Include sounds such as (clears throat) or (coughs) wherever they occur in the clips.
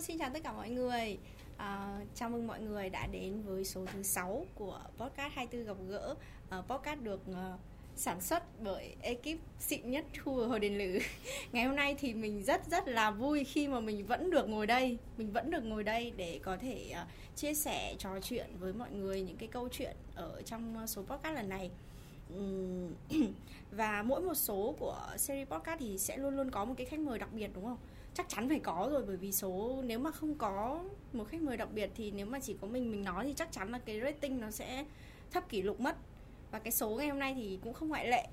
xin chào tất cả mọi người. À, chào mừng mọi người đã đến với số thứ 6 của podcast 24 gặp gỡ. À, podcast được uh, sản xuất bởi ekip xịn nhất khu Hồ Đền Lử. (laughs) Ngày hôm nay thì mình rất rất là vui khi mà mình vẫn được ngồi đây, mình vẫn được ngồi đây để có thể uh, chia sẻ trò chuyện với mọi người những cái câu chuyện ở trong à, số podcast lần này. (clears throat) và mỗi một số của series podcast thì sẽ luôn luôn có một cái khách mời đặc biệt đúng không? Chắc chắn phải có rồi bởi vì số nếu mà không có một khách mời đặc biệt thì nếu mà chỉ có mình mình nói thì chắc chắn là cái rating nó sẽ thấp kỷ lục mất. Và cái số ngày hôm nay thì cũng không ngoại lệ.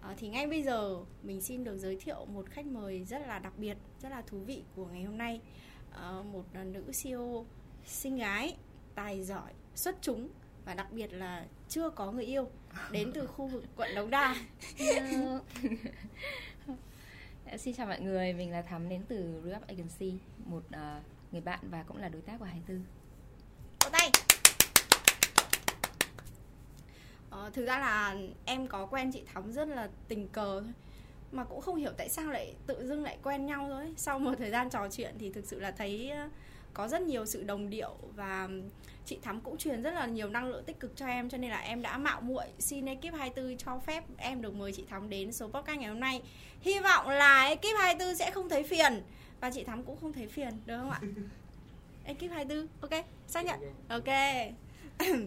À, thì ngay bây giờ mình xin được giới thiệu một khách mời rất là đặc biệt rất là thú vị của ngày hôm nay. À, một nữ CEO xinh gái tài giỏi xuất chúng và đặc biệt là chưa có người yêu đến từ khu vực quận Đống Đa. (laughs) Dạ, xin chào mọi người, mình là Thắm đến từ Reup Agency, một uh, người bạn và cũng là đối tác của 24. Vỗ tay. Ờ, thực ra là em có quen chị Thắm rất là tình cờ thôi mà cũng không hiểu tại sao lại tự dưng lại quen nhau thôi sau một thời gian trò chuyện thì thực sự là thấy ờ, có rất nhiều sự đồng điệu và chị Thắm cũng truyền rất là nhiều năng lượng tích cực cho em cho nên là em đã mạo muội xin ekip 24 cho phép em được mời chị Thắm đến số podcast ngày hôm nay. Hy vọng là ekip 24 sẽ không thấy phiền và chị Thắm cũng không thấy phiền được không ạ? (laughs) ekip 24 ok xác nhận ok (coughs)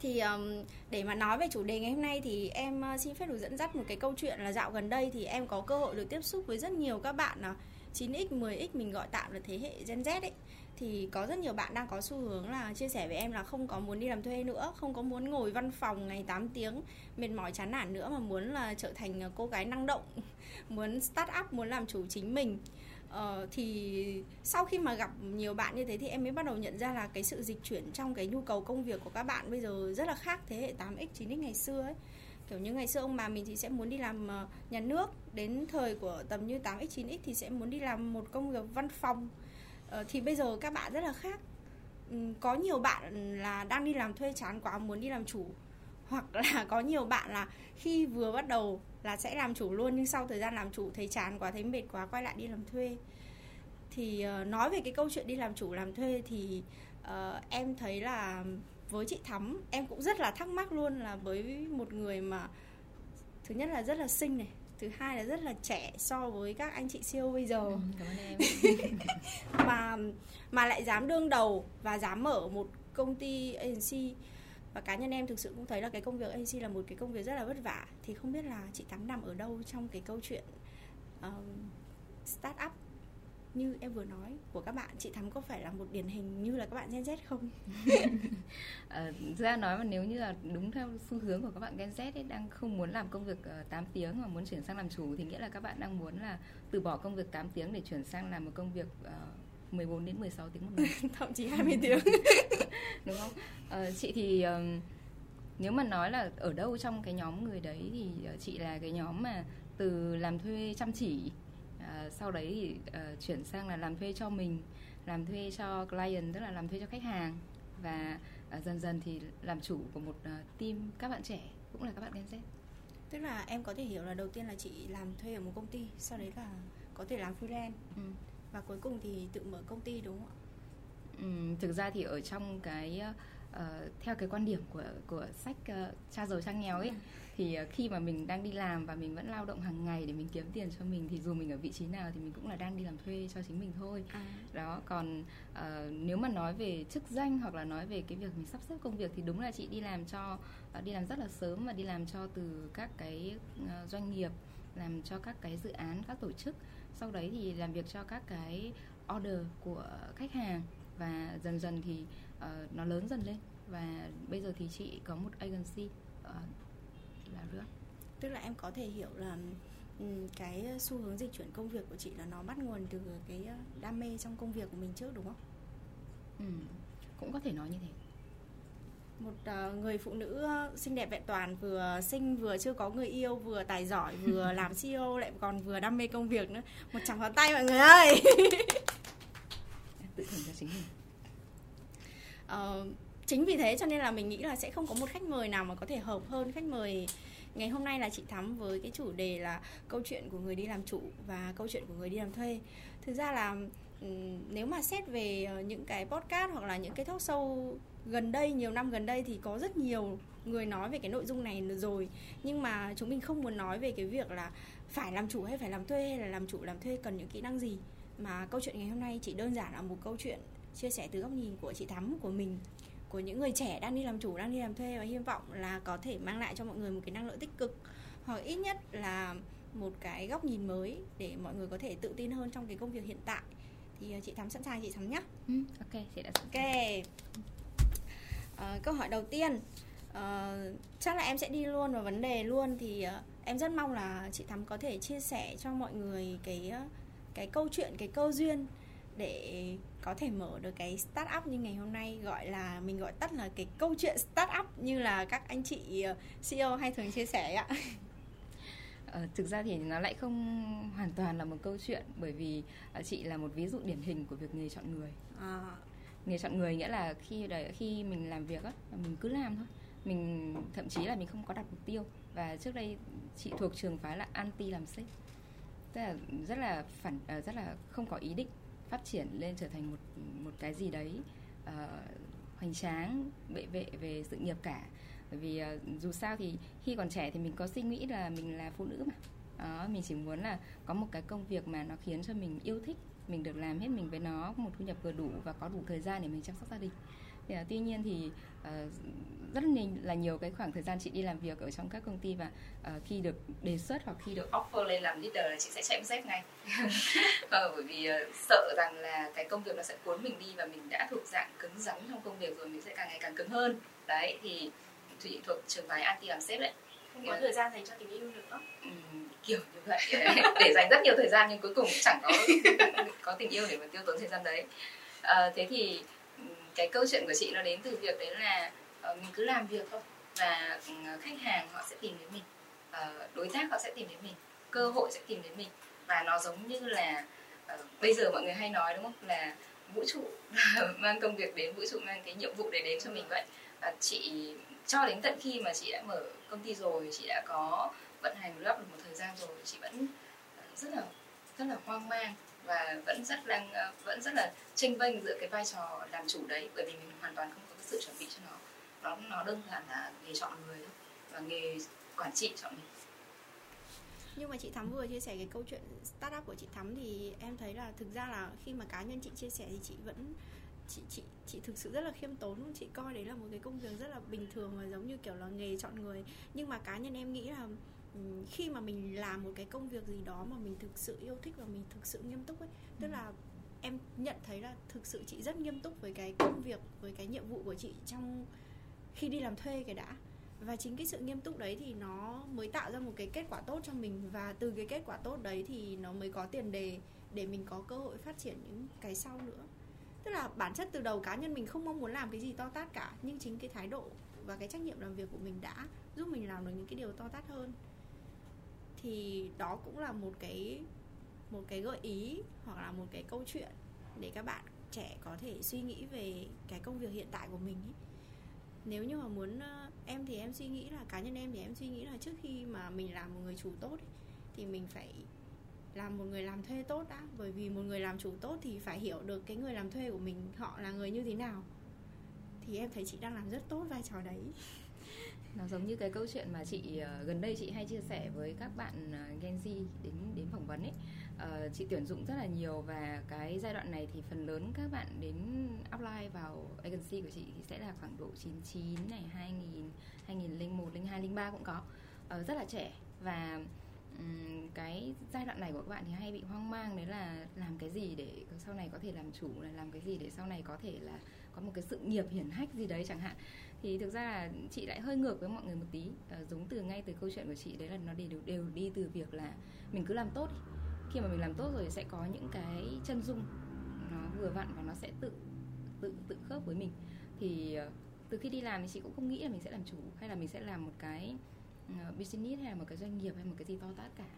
thì um, để mà nói về chủ đề ngày hôm nay thì em uh, xin phép được dẫn dắt một cái câu chuyện là dạo gần đây thì em có cơ hội được tiếp xúc với rất nhiều các bạn là 9x 10x mình gọi tạm là thế hệ Gen Z ấy thì có rất nhiều bạn đang có xu hướng là chia sẻ với em là không có muốn đi làm thuê nữa, không có muốn ngồi văn phòng ngày 8 tiếng mệt mỏi chán nản nữa mà muốn là trở thành ờ, cô gái năng động, (laughs) muốn start up, muốn làm chủ chính mình. Ờ, thì sau khi mà gặp nhiều bạn như thế thì em mới bắt đầu nhận ra là cái sự dịch chuyển trong cái nhu cầu công việc của các bạn bây giờ rất là khác thế hệ 8x 9x ngày xưa ấy kiểu như ngày xưa ông bà mình thì sẽ muốn đi làm ờ, nhà nước. Đến thời của tầm như 8x 9x thì sẽ muốn đi làm một công việc văn phòng. Ờ, thì bây giờ các bạn rất là khác. Ừ, có nhiều bạn là đang đi làm thuê chán quá muốn đi làm chủ. Hoặc là (laughs) có nhiều bạn là khi vừa bắt đầu là sẽ làm chủ luôn nhưng sau thời gian làm chủ thấy chán quá thấy mệt quá quay lại đi làm thuê. Thì ờ, nói về cái câu chuyện đi làm chủ làm thuê thì uh, em thấy là với chị Thắm em cũng rất là thắc mắc luôn là với một người mà thứ nhất là rất là xinh này thứ hai là rất là trẻ so với các anh chị CEO bây giờ. Ừ, cảm ơn em. (laughs) Mà mà lại dám đương đầu và dám mở một công ty agency và cá nhân em thực sự cũng thấy là cái công việc agency là một cái công việc rất là vất vả. Thì không biết là chị Thắm nằm ở đâu trong cái câu chuyện um, start up như em vừa nói của các bạn chị thắm có phải là một điển hình như là các bạn Gen Z không? (laughs) à, ra nói mà nếu như là đúng theo xu hướng của các bạn Gen Z ấy, đang không muốn làm công việc uh, ờ, 8 tiếng mà muốn chuyển sang làm chủ thì nghĩa là các bạn đang muốn là từ bỏ công việc 8 tiếng để chuyển sang làm một công việc uh, 14 đến 16 tiếng một ngày (laughs) thậm chí 20 tiếng (laughs) đúng không? Uh, chị thì um, nếu mà nói là ở đâu trong cái nhóm người đấy thì uh, chị là cái nhóm mà từ làm thuê chăm chỉ à, sau đấy thì uh, chuyển sang là làm thuê cho mình làm thuê cho client tức là làm thuê cho khách hàng. Và uh, dần dần thì làm chủ của một uh, team các bạn trẻ cũng là các bạn Gen Z. Tức là em có thể hiểu là đầu tiên là chị làm thuê ở một công ty sau đấy là có thể làm freelance. Ừ. và cuối cùng thì tự mở công ty đúng không ạ? Ừ, thực ra thì ở trong cái uh, theo cái quan điểm của của sách uh, cha giàu cha nghèo ấy ừ thì ờ, khi mà mình đang đi làm và mình vẫn lao động hàng ngày để mình kiếm tiền cho mình thì dù mình ở vị trí nào thì mình cũng là đang đi làm thuê cho chính mình thôi à. đó còn uh, nếu mà nói về chức danh hoặc là nói về cái việc mình sắp xếp công việc thì đúng là chị đi làm cho uh, đi làm rất là sớm và đi làm cho từ các cái uh, doanh nghiệp làm cho các cái dự án các tổ chức sau đấy thì làm việc cho các cái order của khách hàng và dần dần thì uh, nó lớn dần lên. Và bây giờ thì chị có một agency uh, là nữa tức là em có thể hiểu là cái xu hướng dịch chuyển công việc của chị là nó bắt nguồn từ cái đam mê trong công việc của mình trước đúng không? Ừ, cũng có thể nói như thế. Một uh, người phụ nữ xinh đẹp vẹn toàn vừa sinh vừa chưa có người yêu vừa tài giỏi vừa (laughs) làm CEO lại còn vừa đam mê công việc nữa. Một tràng pháo tay mọi người ơi! Tự thưởng cho chính mình uh, chính vì thế cho nên là mình nghĩ là sẽ không có một khách mời nào mà có thể hợp hơn khách mời ngày hôm nay là chị thắm với cái chủ đề là câu chuyện của người đi làm chủ và câu chuyện của người đi làm thuê. Thực ra là ừ, nếu mà xét về ờ, những cái podcast hoặc là những cái talk show gần đây nhiều năm gần đây thì có rất nhiều người nói về cái nội dung này rồi. Nhưng mà chúng mình không muốn nói về cái việc là phải làm chủ hay phải làm thuê hay là làm chủ làm thuê cần những kỹ năng gì. Mà câu chuyện ngày hôm nay chỉ đơn giản là một câu chuyện chia sẻ từ góc nhìn của chị Thắm của mình của những người trẻ đang đi làm chủ đang đi làm thuê và hy vọng là có thể mang lại cho mọi người một cái năng lượng tích cực hoặc ít nhất là một cái góc nhìn mới để mọi người có thể tự tin hơn trong cái công việc hiện tại thì ờ, chị Thắm sẵn sàng chị Thắm nhé. Ừ, ok, chị đã sẵn Ok. À, câu hỏi đầu tiên à, chắc là em sẽ đi luôn vào vấn đề luôn thì uh, em rất mong là chị Thắm có thể chia sẻ cho mọi người cái cái câu chuyện cái câu duyên để có thể mở được cái start up như ngày hôm nay gọi là mình gọi tắt là cái câu chuyện start up như là các anh chị CEO hay thường chia sẻ ạ. Ờ, thực ra thì nó lại không hoàn toàn là một câu chuyện bởi vì uh, chị là một ví dụ điển hình của việc nghề chọn người. À. Nghề chọn người nghĩa là khi đấy, khi mình làm việc á, mình cứ làm thôi. Mình thậm chí là mình không có đặt mục tiêu và trước đây chị thuộc trường phái là anti làm sếp. Tức là rất là phản uh, rất là không có ý định phát triển lên trở thành một một cái gì đấy uh, hoành tráng bệ vệ về sự nghiệp cả. Bởi vì uh, dù sao thì khi còn trẻ thì mình có suy nghĩ là mình là phụ nữ mà. Đó mình chỉ muốn là có một cái công việc mà nó khiến cho mình yêu thích mình được làm hết mình với nó một thu nhập vừa đủ và có đủ thời gian để mình chăm sóc gia đình thì, uh, tuy nhiên thì uh, rất là nhiều cái khoảng thời gian chị đi làm việc ở trong các công ty và uh, khi được đề xuất hoặc khi được offer lên làm leader là chị sẽ chạy dép ngay. Uh, (laughs) bởi vì uh, sợ rằng là cái công việc nó sẽ cuốn mình đi và mình đã thuộc dạng cứng rắn trong công việc rồi mình sẽ càng ngày càng cứng hơn. Đấy thì chị thuộc trường phái anti làm sếp đấy. Không có thời gian dành cho tình yêu nữa. Ừ, kiểu như vậy. (laughs) Để dành rất nhiều thời gian nhưng cuối cùng chẳng có có tình yêu để mà tiêu tốn thời gian đấy. À, thế thì cái câu chuyện của chị nó đến từ việc đấy là uh, mình cứ làm việc thôi và ừ, khách hàng họ sẽ tìm đến mình uh, đối tác họ sẽ tìm đến mình cơ hội sẽ tìm đến mình và nó giống như là uh, bây giờ mọi người hay nói đúng không? Là vũ trụ (laughs) mang công việc đến vũ trụ mang cái nhiệm vụ để đến cho mình vậy. Và chị cho đến tận khi mà chị đã mở công ty rồi chị đã có vận hành lắp được một thời gian rồi chị vẫn rất là rất là hoang mang và vẫn rất đang ờ, vẫn rất là tranh vênh giữa cái vai trò làm chủ đấy, bởi vì mình hoàn toàn không có cái sự chuẩn bị cho nó. Nó nó đơn giản là nghề chọn người thôi, và nghề quản trị chọn mình. Nhưng mà chị Thắm vừa chia sẻ cái câu chuyện startup của chị Thắm thì em thấy là thực ra là khi mà cá nhân chị chia sẻ thì chị vẫn, chị chị chị thực sự rất là khiêm tốn chị coi đấy là một cái công việc rất là bình thường và giống như kiểu là nghề chọn người. Nhưng mà cá nhân em nghĩ là khi mà mình làm một cái công việc gì đó mà mình thực sự yêu thích và mình thực sự nghiêm túc ấy tức là em nhận thấy là thực sự chị rất nghiêm túc với cái công việc với cái nhiệm vụ của chị trong khi đi làm thuê cái đã. Và chính cái sự nghiêm túc đấy thì nó mới tạo ra một cái kết quả tốt cho mình. Và từ cái kết quả tốt đấy thì nó mới có tiền đề để mình có cơ hội phát triển những cái sau nữa. Tức là bản chất từ đầu cá nhân mình không mong muốn làm cái gì to tát cả nhưng chính cái thái độ và cái trách nhiệm làm việc của mình đã giúp mình làm được những cái điều to tát hơn thì đó cũng là một cái một cái gợi ý hoặc là một cái câu chuyện để các bạn trẻ có thể suy nghĩ về cái công việc hiện tại của mình ấy. nếu như mà muốn ờ, em thì em suy nghĩ là cá nhân em thì em suy nghĩ là trước khi mà mình làm một người chủ tốt ấy, thì mình phải làm một người làm thuê tốt đã. Bởi vì một người làm chủ tốt thì phải hiểu được cái người làm thuê của mình họ là người như thế nào. Thì em thấy chị đang làm rất tốt vai trò đấy nó giống như cái câu chuyện mà chị uh, gần đây chị hay chia sẻ với các bạn uh, Gen Z đến đến phỏng vấn ấy. Uh, chị tuyển dụng rất là nhiều và cái giai đoạn này thì phần lớn các bạn đến apply vào agency của chị thì sẽ là khoảng độ 99 này 2000 2001 02 03 cũng có. Uh, rất là trẻ và cái giai đoạn này của các bạn thì hay bị hoang mang đấy là làm cái gì để sau này có thể làm chủ là làm cái gì để sau này có thể là có một cái sự nghiệp hiển hách gì đấy chẳng hạn. Thì thực ra là chị lại hơi ngược với mọi người một tí. À, giống từ ngay từ câu chuyện của chị đấy là nó đều đều đi từ việc là mình cứ làm tốt đi. khi mà mình làm tốt rồi sẽ có những cái chân dung nó vừa vặn và nó sẽ tự tự tự khớp với mình. Thì ờ, từ khi đi làm thì chị cũng không nghĩ là mình sẽ làm chủ hay là mình sẽ làm một cái ờ, business hay là một cái doanh nghiệp hay một cái gì to tát cả.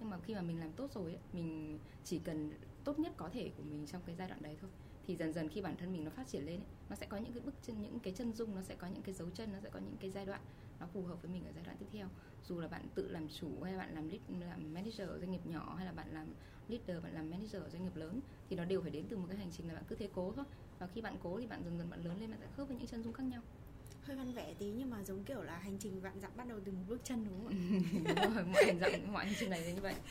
Nhưng mà khi mà mình làm tốt rồi ấy, mình chỉ cần tốt nhất có thể của mình trong cái giai đoạn đấy thôi thì dần dần khi bản thân mình nó phát triển lên ấy, nó sẽ có những cái bước chân những cái chân dung nó sẽ có những cái dấu chân nó sẽ có những cái giai đoạn nó phù hợp với mình ở giai đoạn tiếp theo dù là bạn tự làm chủ hay bạn làm lead làm manager ở doanh nghiệp nhỏ hay là bạn làm leader bạn làm manager ở doanh nghiệp lớn thì nó đều phải đến từ một cái hành trình là bạn cứ thế cố thôi và khi bạn cố thì bạn dần dần bạn lớn lên bạn sẽ khớp với những chân dung khác nhau hơi văn vẻ tí nhưng mà giống kiểu là hành trình vạn dặm bắt đầu từ một bước chân đúng không ạ? (laughs) đúng rồi, mọi hành dặm mọi hành trình này như vậy. (laughs)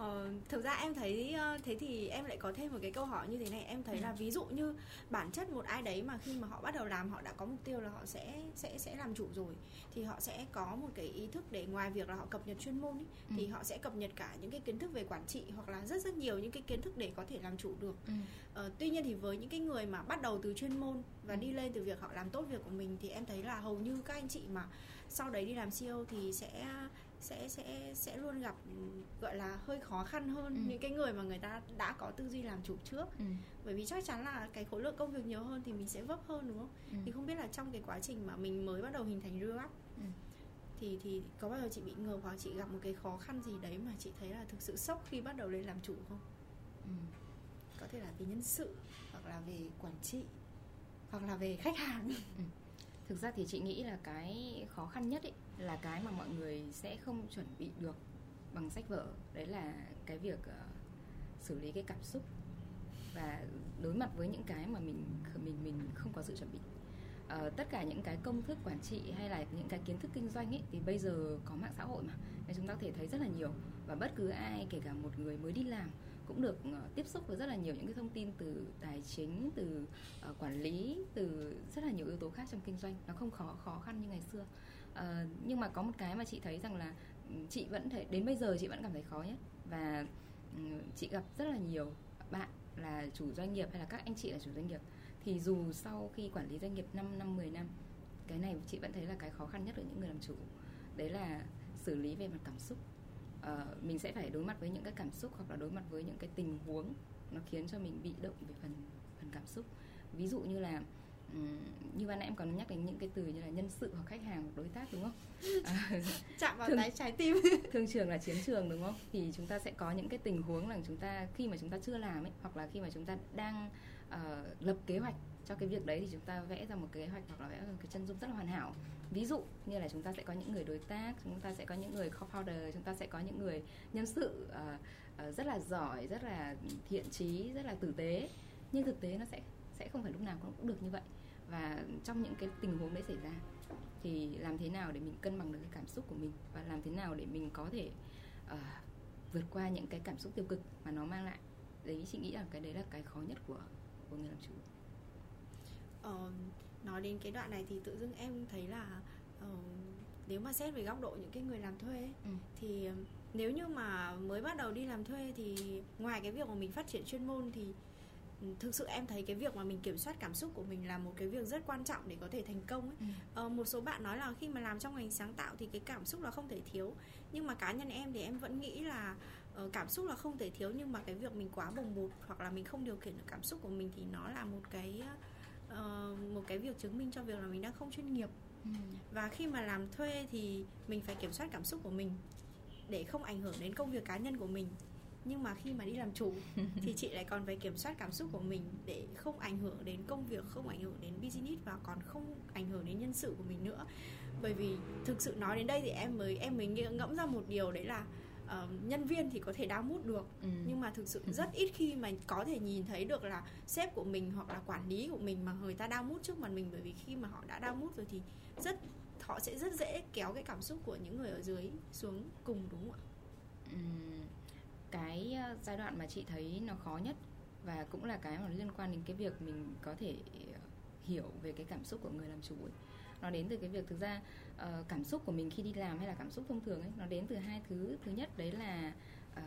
Ờ, thực ra em thấy ờ, thế thì em lại có thêm một cái câu hỏi như thế này em thấy ừ. là ví dụ như bản chất một ai đấy mà khi mà họ bắt đầu làm họ đã có mục tiêu là họ sẽ sẽ sẽ làm chủ rồi thì họ sẽ có một cái ý thức để ngoài việc là họ cập nhật chuyên môn ý, ừ. thì họ sẽ cập nhật cả những cái kiến thức về quản trị hoặc là rất rất nhiều những cái kiến thức để có thể làm chủ được ừ. ờ, tuy nhiên thì với những cái người mà bắt đầu từ chuyên môn và ừ. đi lên từ việc họ làm tốt việc của mình thì em thấy là hầu như các anh chị mà sau đấy đi làm CEO thì sẽ sẽ sẽ sẽ luôn gặp gọi là hơi khó khăn hơn ừ. những cái người mà người ta đã có tư duy làm chủ trước ừ. bởi vì chắc chắn là cái khối lượng công việc nhiều hơn thì mình sẽ vấp hơn đúng không ừ. thì không biết là trong cái quá trình mà mình mới bắt đầu hình thành up ừ. thì thì có bao giờ chị bị ngờ hoặc chị gặp một cái khó khăn gì đấy mà chị thấy là thực sự sốc khi bắt đầu lên làm chủ không ừ. có thể là về nhân sự hoặc là về quản trị hoặc là về khách hàng ừ thực ra thì chị nghĩ là cái khó khăn nhất ấy là cái mà mọi người sẽ không chuẩn bị được bằng sách vở. Đấy là cái việc uh, xử lý cái cảm xúc và đối mặt với những cái mà mình mình mình không có sự chuẩn bị. Uh, tất cả những cái công thức quản trị hay là những cái kiến thức kinh doanh ấy thì bây giờ có mạng xã hội mà nên chúng ta có thể thấy rất là nhiều. Và bất cứ ai kể cả một người mới đi làm cũng được ờ, tiếp xúc với rất là nhiều những cái thông tin từ tài chính từ uh, quản lý từ rất là nhiều yếu tố khác trong kinh doanh. Nó không khó khó khăn như ngày xưa. Uh, nhưng mà có một cái mà chị thấy rằng là ừ, chị vẫn thể đến bây giờ chị vẫn cảm thấy khó nhất và um, chị gặp rất là nhiều bạn là chủ doanh nghiệp hay là các anh chị là chủ doanh nghiệp. Thì dù sau khi quản lý doanh nghiệp 5 năm 10 năm cái này chị vẫn thấy là cái khó khăn nhất của những người làm chủ. Đấy là xử lý về mặt cảm xúc uh, mình sẽ phải đối mặt với những cái cảm xúc hoặc là đối mặt với những cái tình huống nó khiến cho mình bị động về phần phần cảm xúc. Ví dụ như là um, như ban nãy em còn nhắc đến những cái từ như là nhân sự hoặc khách hàng hoặc đối tác đúng không? (laughs) À, (laughs) chạm vào thương, trái tim. (laughs) thương trường là chiến trường đúng không? Thì chúng ta sẽ có những cái tình huống là chúng ta khi mà chúng ta chưa làm ấy hoặc là khi mà chúng ta đang uh, lập kế hoạch cho cái việc đấy thì chúng ta vẽ ra một kế hoạch hoặc là vẽ ra một cái chân dung rất là hoàn hảo. Ví dụ như là chúng ta sẽ có những người đối tác chúng ta sẽ có những người co-founder chúng ta sẽ có những người nhân sự uh, uh, rất là giỏi rất là thiện trí rất là tử tế. Nhưng thực tế nó sẽ sẽ không phải lúc nào cũng được như vậy. Và trong những cái tình huống đấy xảy ra thì làm thế nào để mình cân bằng được cái cảm xúc của mình? Và làm thế nào để mình có thể uh, vượt qua những cái cảm xúc tiêu cực mà nó mang lại? Đấy chị nghĩ là cái đấy là cái khó nhất của của người làm chủ uh, nói đến cái đoạn này thì tự dưng em thấy là uh, nếu mà xét về góc độ những cái người làm thuê ấy, ừ. thì uh, nếu như mà mới bắt đầu đi làm thuê thì ngoài cái việc mà mình phát triển chuyên môn thì ừ, thực sự em thấy cái việc mà mình kiểm soát cảm xúc của mình là một cái việc rất quan trọng để có thể thành công ấy. Ừ. Ờ, một số bạn nói là khi mà làm trong ngành sáng tạo thì cái cảm xúc là không thể thiếu nhưng mà cá nhân em thì em vẫn nghĩ là uh, cảm xúc là không thể thiếu nhưng mà cái việc mình quá bồng bột hoặc là mình không điều khiển được cảm xúc của mình thì nó là một cái uh, một cái việc chứng minh cho việc là mình đang không chuyên nghiệp. Ừ. và khi mà làm thuê thì mình phải kiểm soát cảm xúc của mình để không ảnh hưởng đến công việc cá nhân của mình. Nhưng mà khi mà đi làm chủ (laughs) thì chị lại còn phải kiểm soát cảm xúc của mình để không ảnh hưởng đến công việc không ảnh hưởng đến business và còn không ảnh hưởng đến nhân sự của mình nữa. Bởi vì thực sự nói đến đây thì em mới em mới ngẫm ra một điều đấy là uh, nhân viên thì có thể đau mút được ừ. nhưng mà thực sự rất ít khi mà có thể nhìn thấy được là sếp của mình hoặc là quản lý của mình mà người ta đau mút trước mặt mình bởi vì khi mà họ đã đau mút rồi thì rất họ sẽ rất dễ kéo cái cảm xúc của những người ở dưới xuống cùng đúng không ạ? Ừ. Cái ờ, giai đoạn mà chị thấy nó khó nhất và cũng là cái mà liên quan đến cái việc mình có thể ờ, hiểu về cái cảm xúc của người làm chủ ấy nó đến từ cái việc thực ra uh, cảm xúc của mình khi đi làm hay là cảm xúc thông thường ấy nó đến từ hai thứ. Thứ nhất đấy là uh,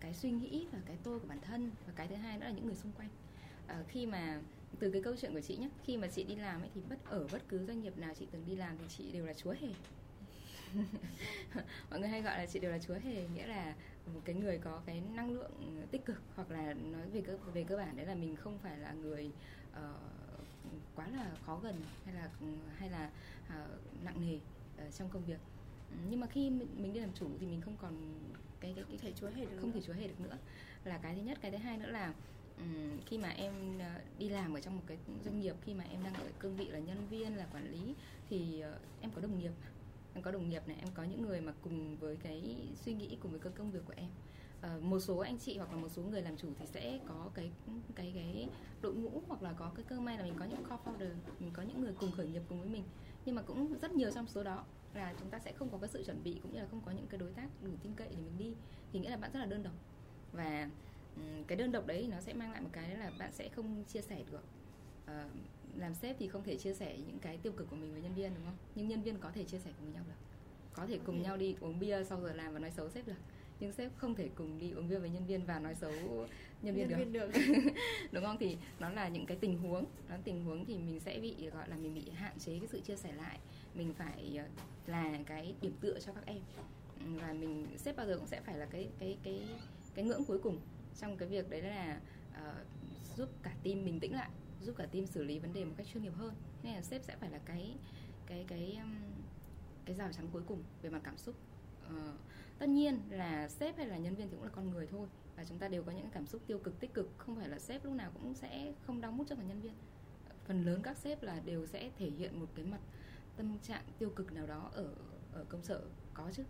cái suy nghĩ và cái tôi của bản thân và cái thứ hai đó là những người xung quanh. Uh, khi mà từ cái câu chuyện của chị nhé khi mà chị đi làm ấy thì bất ở bất cứ doanh nghiệp nào chị từng đi làm thì chị đều là chúa hề. (laughs) Mọi người hay gọi là chị đều là chúa hề nghĩa là một cái người có cái năng lượng tích cực hoặc là nói về cơ về cơ bản đấy là mình không phải là người uh, quá là khó gần hay là hay là uh, nặng nề uh, trong công việc. Nhưng mà khi mình đi làm chủ thì mình không còn cái cái, cái thể chúa hề được không nữa. thể chúa hề được nữa. Là cái thứ nhất. Cái thứ hai nữa là um, khi mà em đi làm ở trong một cái doanh nghiệp khi mà em đang ở cương vị là nhân viên là quản lý thì uh, em có đồng nghiệp. Em có đồng nghiệp này em có những người mà cùng với cái suy nghĩ cùng với cái công việc của em uh, một số anh chị hoặc là một số người làm chủ thì sẽ có cái cái cái đội ngũ hoặc là có cái cơ may là mình có những co-founder mình có những người cùng khởi nghiệp cùng với mình. Nhưng mà cũng rất nhiều trong số đó là chúng ta sẽ không có cái sự chuẩn bị cũng như là không có những cái đối tác đủ tin cậy để mình đi. Thì nghĩa là bạn rất là đơn độc. Và cái đơn độc đấy nó sẽ mang lại một cái là bạn sẽ không chia sẻ được. Uh, làm sếp thì không thể chia sẻ những cái tiêu cực của mình với nhân viên đúng không? Nhưng nhân viên có thể chia sẻ cùng nhau được. Có thể cùng nhau đi uống bia sau giờ làm và nói xấu sếp được nhưng sếp không thể cùng đi uống bia với nhân viên và nói xấu nhân viên nhân được, viên được. (laughs) đúng không? Thì nó là những cái tình huống. Nó tình huống thì mình sẽ bị gọi là mình bị hạn chế cái sự chia sẻ lại. Mình phải ờ, là cái điểm tựa cho các em. Và mình sếp bao giờ cũng sẽ phải là cái cái cái cái ngưỡng cuối cùng trong cái việc đấy là uh, giúp cả team bình tĩnh lại giúp cả team xử lý vấn đề một cách chuyên nghiệp hơn. Nên là sếp sẽ phải là cái cái cái um, cái rào chắn cuối cùng về mặt cảm xúc. Uh, tất nhiên là sếp hay là nhân viên thì cũng là con người thôi và chúng ta đều có những cảm xúc tiêu cực tích cực. Không phải là sếp lúc nào cũng sẽ không đau mút cho cả nhân viên. Phần lớn các sếp là đều sẽ thể hiện một cái mặt tâm trạng tiêu cực nào đó ở ở công sở. Có chứ.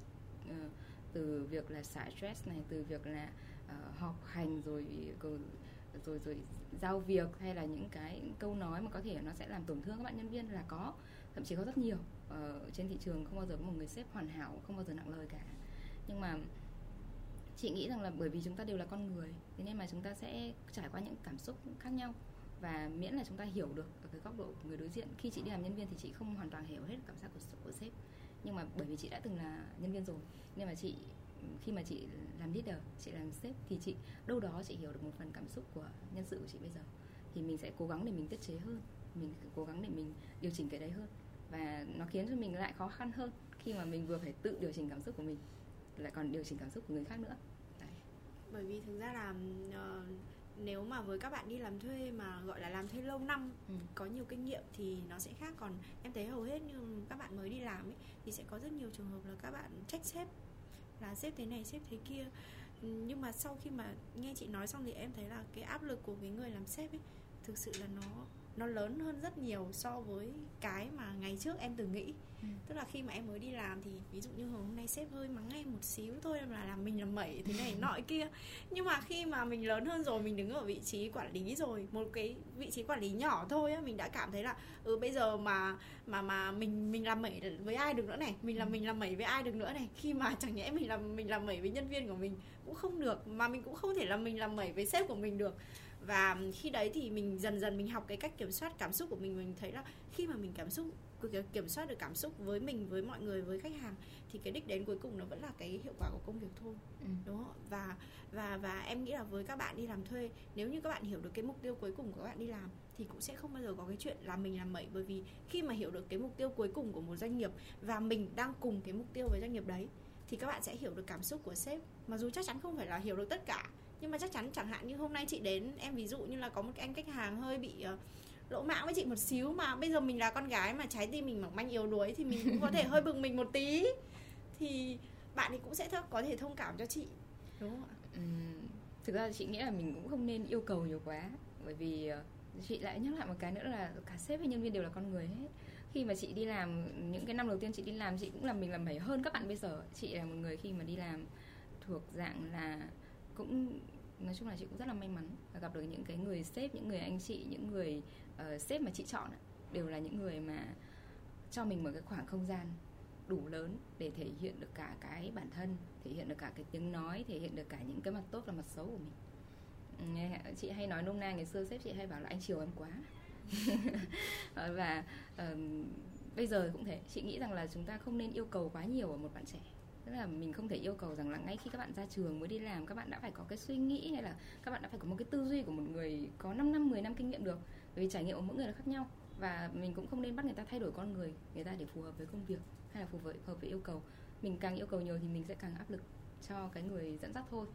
Ờ, từ việc là xả stress này từ việc là uh, họp hành rồi ờ, rồi rồi giao việc hay là những cái câu nói mà có thể nó sẽ làm tổn thương các bạn nhân viên là có thậm chí có rất nhiều. Ở ờ, trên thị trường không bao giờ có một người sếp hoàn hảo không bao giờ nặng lời cả nhưng mà chị nghĩ rằng là bởi vì chúng ta đều là con người thế nên mà chúng ta sẽ trải qua những cảm xúc khác nhau. Và miễn là chúng ta hiểu được ở cái góc độ của người đối diện. Khi chị đi làm nhân viên thì chị không hoàn toàn hiểu hết cảm giác của, của sếp. Nhưng mà bởi vì chị đã từng là nhân viên rồi nên mà chị khi mà chị làm leader chị làm sếp thì chị đâu đó chị hiểu được một phần cảm xúc của nhân sự của chị bây giờ. Thì mình sẽ cố gắng để mình tiết chế hơn mình cố gắng để mình điều chỉnh cái đấy hơn. Và nó khiến cho mình lại khó khăn hơn khi mà mình vừa phải tự điều chỉnh cảm xúc của mình lại còn điều chỉnh cảm xúc của người khác nữa đấy. bởi vì thực ra là uh, nếu mà với các bạn đi làm thuê mà gọi là làm thuê lâu năm ừ. có nhiều kinh nghiệm thì nó sẽ khác còn em thấy hầu hết như các bạn mới đi làm ấy thì sẽ có rất nhiều trường hợp là các bạn trách sếp là xếp thế này xếp thế kia nhưng mà sau khi mà nghe chị nói xong thì em thấy là cái áp lực của cái người làm sếp ấy thực sự là nó nó lớn hơn rất nhiều so với cái mà ngày trước em từng nghĩ ừ. tức là khi mà em mới đi làm thì ví dụ như hôm nay sếp hơi mắng em một xíu thôi là làm mình làm mẩy thế này nọ kia nhưng mà khi mà mình lớn hơn rồi mình đứng ở vị trí quản lý rồi một cái vị trí quản lý nhỏ thôi á mình đã cảm thấy là ừ bây giờ mà mà mà mình mình làm mẩy với ai được nữa này mình làm ừ. mình làm mẩy với ai được nữa này khi mà chẳng nhẽ mình làm mình làm mẩy với nhân viên của mình cũng không được mà mình cũng không thể làm mình làm mẩy với sếp của mình được và khi đấy thì mình dần dần mình học cái cách kiểm soát cảm xúc của mình mình thấy là khi mà mình cảm xúc kiểm soát được cảm xúc với mình với mọi người với khách hàng thì cái đích đến cuối cùng nó vẫn là cái hiệu quả của công việc thôi ừ. đúng không? Và và và em nghĩ là với các bạn đi làm thuê nếu như các bạn hiểu được cái mục tiêu cuối cùng của các bạn đi làm thì cũng sẽ không bao giờ có cái chuyện là mình làm mẩy. Bởi vì khi mà hiểu được cái mục tiêu cuối cùng của một doanh nghiệp và mình đang cùng cái mục tiêu với doanh nghiệp đấy thì các bạn sẽ hiểu được cảm xúc của sếp. Mặc dù chắc chắn không phải là hiểu được tất cả nhưng mà chắc chắn chẳng hạn như hôm nay chị đến em ví dụ như là có một cái anh khách hàng hơi bị uh, lỗ mãng với chị một xíu mà bây giờ mình là con gái mà trái tim mình mỏng manh yếu đuối thì mình cũng có thể (laughs) hơi bực mình một tí. Thì bạn ấy cũng sẽ có thể thông cảm cho chị đúng không ạ? Ừ, thực ra chị nghĩ là mình cũng không nên yêu cầu nhiều quá. Bởi vì ờ, chị lại nhắc lại một cái nữa là cả sếp và nhân viên đều là con người hết. Khi mà chị đi làm những cái năm đầu tiên chị đi làm chị cũng làm mình làm mẩy hơn các bạn bây giờ. Chị là một người khi mà đi làm thuộc dạng là cũng nói chung là chị cũng rất là may mắn và gặp được những cái người sếp những người anh chị những người uh, sếp mà chị chọn đều là những người mà cho mình một cái khoảng không gian đủ lớn để thể hiện được cả cái bản thân thể hiện được cả cái tiếng nói thể hiện được cả những cái mặt tốt và mặt xấu của mình. Chị hay nói nôm na ngày xưa sếp chị hay bảo là anh chiều em quá. (laughs) Và uh, bây giờ cũng thế. Chị nghĩ rằng là chúng ta không nên yêu cầu quá nhiều ở một bạn trẻ tức là mình không thể yêu cầu rằng là ngay khi các bạn ra trường mới đi làm các bạn đã phải có cái suy nghĩ hay là các bạn đã phải có một cái tư duy của một người có 5 năm 10 năm kinh nghiệm được. Bởi vì trải nghiệm của mỗi người là khác nhau và mình cũng không nên bắt người ta thay đổi con người người ta để phù hợp với công việc hay là phù hợp, hợp với yêu cầu. Mình càng yêu cầu nhiều thì mình sẽ càng áp lực cho cái người dẫn dắt thôi.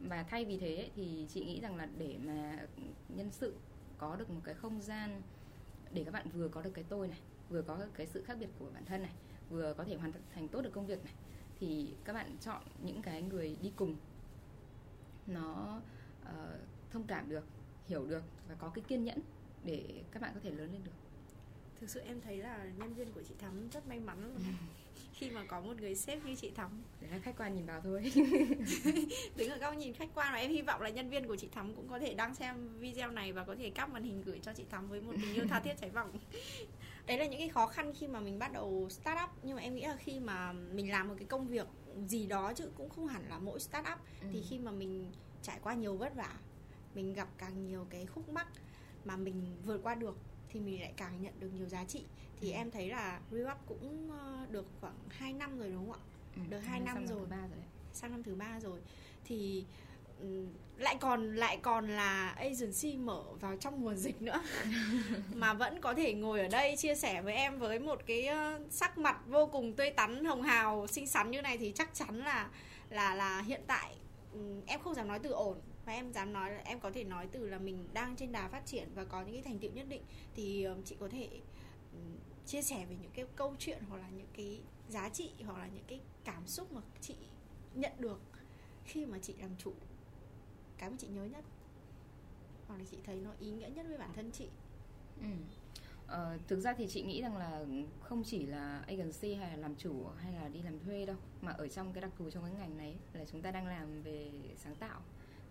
Và thay vì thế thì chị nghĩ rằng là để mà nhân sự có được một cái không gian để các bạn vừa có được cái tôi này vừa có cái sự khác biệt của bản thân này vừa có thể hoàn thành tốt được công việc này thì các bạn chọn những cái người đi cùng. Nó uh, thông cảm được hiểu được và có cái kiên nhẫn để các bạn có thể lớn lên được. Thực sự em thấy là nhân viên của chị thắm rất may mắn. (laughs) Khi mà có một người sếp như chị Thắm. Đấy là khách quan nhìn vào thôi. (laughs) Đứng ở góc nhìn khách quan và em hy vọng là nhân viên của chị Thắm cũng có thể đang xem video này và có thể cắp màn hình gửi cho chị Thắm với một tình yêu tha thiết (laughs) cháy bỏng đấy là những cái khó khăn khi mà mình bắt đầu start up nhưng mà em nghĩ là khi mà mình làm một cái công việc gì đó chứ cũng không hẳn là mỗi start up ừ. thì khi mà mình trải qua nhiều vất vả mình gặp càng nhiều cái khúc mắc mà mình vượt qua được thì mình lại càng nhận được nhiều giá trị thì ừ. em thấy là Rewap cũng ờ, được khoảng 2 năm rồi đúng không ạ? Ừ, được 2 năm, rồi. rồi. Sang năm thứ ba rồi thì lại còn lại còn là agency mở vào trong mùa dịch nữa. (laughs) Mà vẫn có thể ngồi ở đây chia sẻ với em với một cái sắc mặt vô cùng tươi tắn hồng hào xinh xắn như này thì chắc chắn là là là hiện tại ừ, em không dám nói từ ổn. Và em dám nói là em có thể nói từ là mình đang trên đà phát triển và có những cái thành tựu nhất định. Thì chị có thể chia sẻ về những cái câu chuyện hoặc là những cái giá trị hoặc là những cái cảm xúc mà chị nhận được khi mà chị làm chủ cái mà chị nhớ nhất. Hoặc là chị thấy nó ý nghĩa nhất với bản thân chị. Ừ. ờ, thực ra thì chị nghĩ rằng là không chỉ là agency hay là làm chủ hay là đi làm thuê đâu mà ở trong cái đặc thù trong cái ngành này là chúng ta đang làm về sáng tạo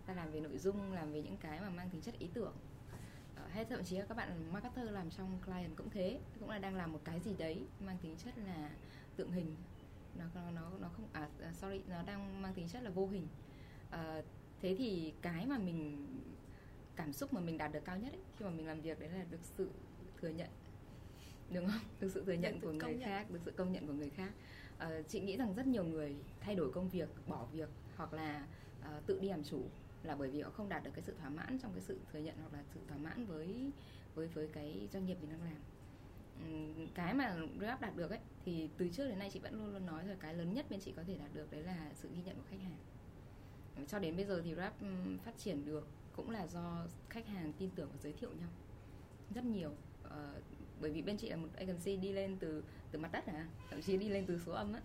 ta làm về nội dung làm về những cái mà mang tính chất ý tưởng. Ờ, hay thậm chí là các bạn marketer làm trong client cũng thế cũng là đang làm một cái gì đấy mang tính chất là tượng hình. Nó nó nó không à, à sorry nó đang mang tính chất là vô hình. À, thế thì cái mà mình cảm xúc mà mình đạt được cao nhất ấy, khi mà mình làm việc đấy là được sự thừa nhận đúng không? Được sự thừa nhận của người nhận. khác được sự công nhận của người khác. À, chị nghĩ rằng rất nhiều người thay đổi công việc bỏ việc hoặc là uh, tự đi làm chủ là bởi vì họ không đạt được cái sự thỏa mãn trong cái sự thừa nhận hoặc là sự thỏa mãn với với với cái doanh nghiệp mình đang làm. Cái mà Grab đạt được ấy thì từ trước đến nay chị vẫn luôn luôn nói là cái lớn nhất bên chị có thể đạt được đấy là sự ghi nhận của khách hàng cho đến bây giờ thì rap ừ, phát triển được cũng là do khách hàng tin tưởng và giới thiệu nhau rất nhiều. Uh, bởi vì bên chị là một agency đi lên từ từ mặt đất à thậm chí đi lên từ số âm á.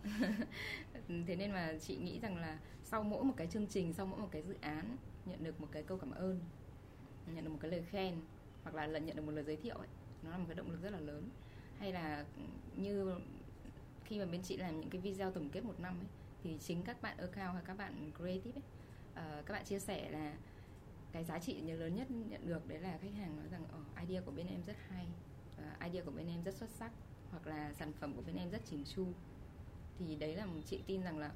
(laughs) Thế nên mà chị nghĩ rằng là sau mỗi một cái chương trình sau mỗi một cái dự án nhận được một cái câu cảm ơn nhận được một cái lời khen hoặc là lần nhận được một lời giới thiệu ấy nó là một cái động lực rất là lớn. Hay là ừ, như khi mà bên chị làm những cái video tổng kết một năm ấy thì chính các bạn account hay các bạn creative ấy uh, các bạn chia sẻ là cái giá trị lớn nhất nhận được đấy là khách hàng nói rằng oh, idea của bên em rất hay uh, idea của bên em rất xuất sắc hoặc là sản phẩm của bên em rất chỉnh chu. Thì đấy là một chị tin rằng là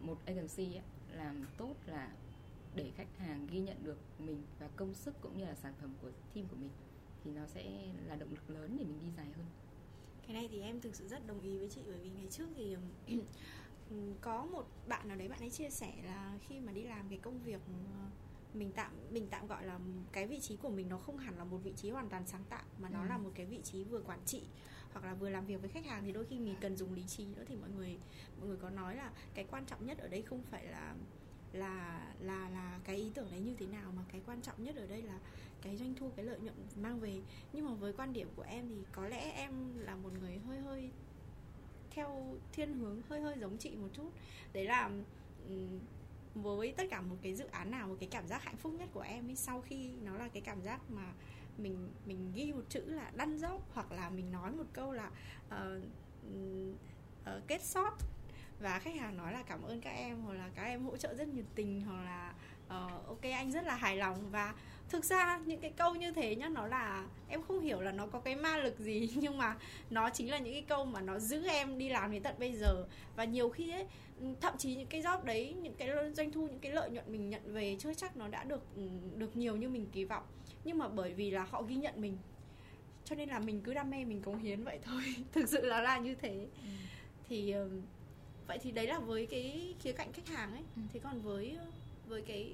một agency ấy, làm tốt là để khách hàng ghi nhận được mình và công sức cũng như là sản phẩm của team của mình thì nó sẽ là động lực lớn để mình đi dài hơn. Cái này thì em thực sự rất đồng ý với chị bởi vì ngày trước thì có một bạn nào đấy bạn ấy chia sẻ là khi mà đi làm cái công việc ờ, mình tạm mình tạm gọi là cái vị trí của mình nó không hẳn là một vị trí hoàn toàn sáng tạo mà nó ừ. là một cái vị trí vừa quản trị hoặc là vừa làm việc với khách hàng thì đôi khi mình cần dùng lý trí nữa thì mọi người mọi người có nói là cái quan trọng nhất ở đây không phải là là là là cái ý tưởng đấy như thế nào mà cái quan trọng nhất ở đây là cái doanh thu cái lợi nhuận mang về nhưng mà với quan điểm của em thì có lẽ em là một người hơi hơi theo thiên hướng hơi hơi giống chị một chút. Đấy là với tất cả một cái dự án nào một cái cảm giác hạnh phúc nhất của em ấy sau khi nó là cái cảm giác mà mình mình ghi một chữ là đăn dốc hoặc là mình nói một câu là uh, uh, kết sót. Và khách hàng nói là cảm ơn các em hoặc là các em hỗ trợ rất nhiệt tình hoặc là uh, ok anh rất là hài lòng và thực ra những cái câu như thế nhá nó là em không hiểu là nó có cái ma lực gì (laughs) nhưng mà nó chính là những cái câu mà nó giữ em đi làm đến tận bây giờ. Và nhiều khi ấy thậm chí những cái job đấy những cái doanh thu những cái lợi nhuận mình nhận về chưa chắc nó đã được được nhiều như mình kỳ vọng. Nhưng mà bởi vì là họ ghi nhận mình cho nên là mình cứ đam mê mình cống hiến vậy thôi. (laughs) Thực sự là là như thế. Ừ. thì vậy thì đấy là với cái khía cạnh khách hàng ấy. Ừ. thế còn với với cái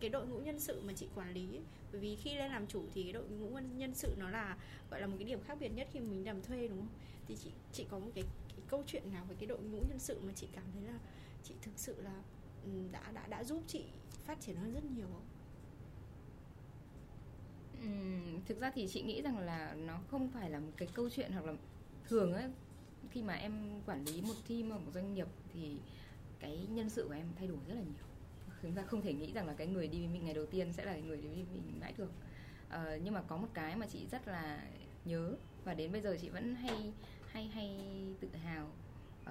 cái đội ngũ nhân sự mà chị quản lý ấy, bởi vì khi lên làm chủ thì cái đội ngũ nhân sự nó là gọi là một cái điểm khác biệt nhất khi mình làm thuê đúng không? Thì chị chị có một cái, cái câu chuyện nào với cái đội ngũ nhân sự mà chị cảm thấy là chị thực sự là ừ, đã đã đã giúp chị phát triển hơn rất nhiều không? Thực ra thì chị nghĩ rằng là nó không phải là một cái câu chuyện hoặc là thường ấy. Khi mà em quản lý một team ở một doanh nghiệp thì cái nhân sự của em thay đổi rất là nhiều chúng ta không thể nghĩ rằng là cái người đi với mình ngày đầu tiên sẽ là người đi với mình mãi được. Uh, nhưng mà có một cái mà chị rất là nhớ và đến bây giờ chị vẫn hay hay hay tự hào. Uh,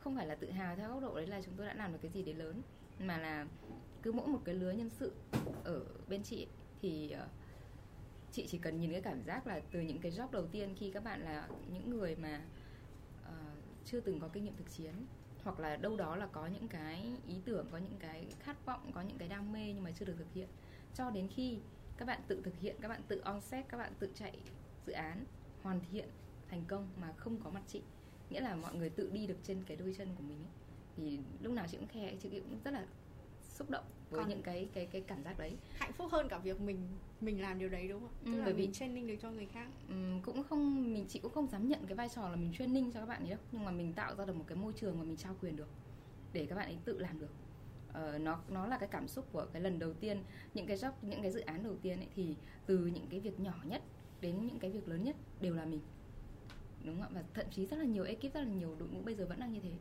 không phải là tự hào theo góc độ đấy là chúng tôi đã làm được cái gì để lớn mà là cứ mỗi một cái lứa nhân sự ở bên chị thì uh, chị chỉ cần nhìn cái cảm giác là từ những cái job đầu tiên khi các bạn là những người mà uh, chưa từng có kinh nghiệm thực chiến hoặc là đâu đó là có những cái ý tưởng, có những cái khát vọng, có những cái đam mê nhưng mà chưa được thực hiện cho đến khi các bạn tự thực hiện, các bạn tự onset các bạn tự chạy dự án, hoàn thiện, thành công mà không có mặt chị nghĩa là mọi người tự đi được trên cái đôi chân của mình ấy. thì lúc nào chị cũng khe, chị cũng rất là xúc động với Còn những cái cái cái cảm giác đấy hạnh phúc hơn cả việc mình mình làm điều đấy đúng không? Ừ, Tức là bởi vì mình training được cho người khác. Um, cũng không mình chị cũng không dám nhận cái vai trò là mình training cho các bạn ấy đâu, nhưng mà mình tạo ra được một cái môi trường mà mình trao quyền được để các bạn ấy tự làm được. Uh, nó nó là cái cảm xúc của cái lần đầu tiên những cái job những cái dự án đầu tiên ấy thì từ những cái việc nhỏ nhất đến những cái việc lớn nhất đều là mình đúng không ạ? Và thậm chí rất là nhiều ekip rất là nhiều đội ngũ bây giờ vẫn đang như thế.